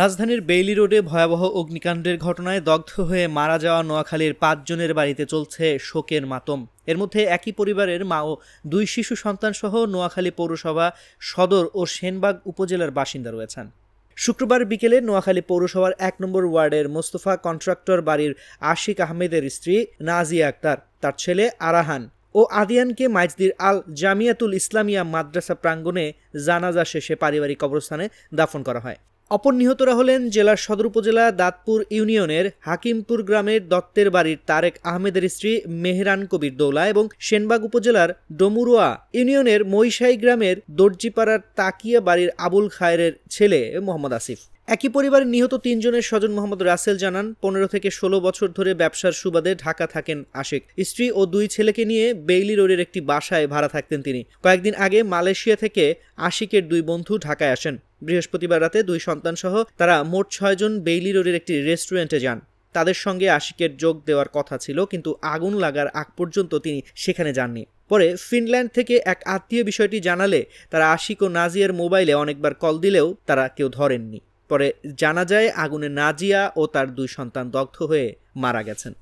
রাজধানীর বেইলি রোডে ভয়াবহ অগ্নিকাণ্ডের ঘটনায় দগ্ধ হয়ে মারা যাওয়া নোয়াখালীর পাঁচজনের বাড়িতে চলছে শোকের মাতম। এর মধ্যে একই পরিবারের মা ও দুই শিশু সন্তান সহ নোয়াখালী পৌরসভা সদর ও সেনবাগ উপজেলার বাসিন্দা রয়েছেন। শুক্রবার বিকেলে নোয়াখালী পৌরসভার এক নম্বর ওয়ার্ডের মোস্তফা কন্ট্রাক্টর বাড়ির আশিক আহমেদের স্ত্রী নাজিয়া আক্তার, তার ছেলে আরাহান ও আদিয়ানকে মাইজদির আল জামিয়াতুল ইসলামিয়া মাদ্রাসা প্রাঙ্গণে জানাজা শেষে পারিবারিক কবরস্থানে দাফন করা হয়। অপর নিহতরা হলেন জেলার সদর উপজেলা দাঁতপুর ইউনিয়নের হাকিমপুর গ্রামের দত্তের বাড়ির তারেক আহমেদের স্ত্রী মেহরান কবির দৌলা এবং সেনবাগ উপজেলার ডমুরুয়া ইউনিয়নের মৈশাই গ্রামের দর্জিপাড়ার তাকিয়া বাড়ির আবুল খায়ের ছেলে মোহাম্মদ আসিফ। একই পরিবারের নিহত তিনজনের স্বজন মোহাম্মদ রাসেল জানান, পনেরো থেকে ষোলো বছর ধরে ব্যবসার সুবাদে ঢাকা থাকেন আশিক। স্ত্রী ও দুই ছেলেকে নিয়ে বেইলি রোডের একটি বাসায় ভাড়া থাকতেন তিনি। কয়েকদিন আগে মালয়েশিয়া থেকে আশিকের দুই বন্ধু ঢাকায় আসেন। বৃহস্পতিবার রাতে দুই সন্তান সহ তারা মোট ছয়জন বেইলি রোডের একটি রেস্টুরেন্টে যান। তাদের সঙ্গে আশিকের যোগ দেওয়ার কথা ছিল, কিন্তু আগুন লাগার আগ পর্যন্ত তিনি সেখানে যাননি। পরে ফিনল্যান্ড থেকে এক আত্মীয় বিষয়টি জানালে তারা আশিক ও নাজিয়ার মোবাইলে অনেকবার কল দিলেও তারা কেউ ধরেননি। পরে জানা যায়, আগুনে নাজিয়া ও তার দুই সন্তান দগ্ধ হয়ে মারা গেছেন।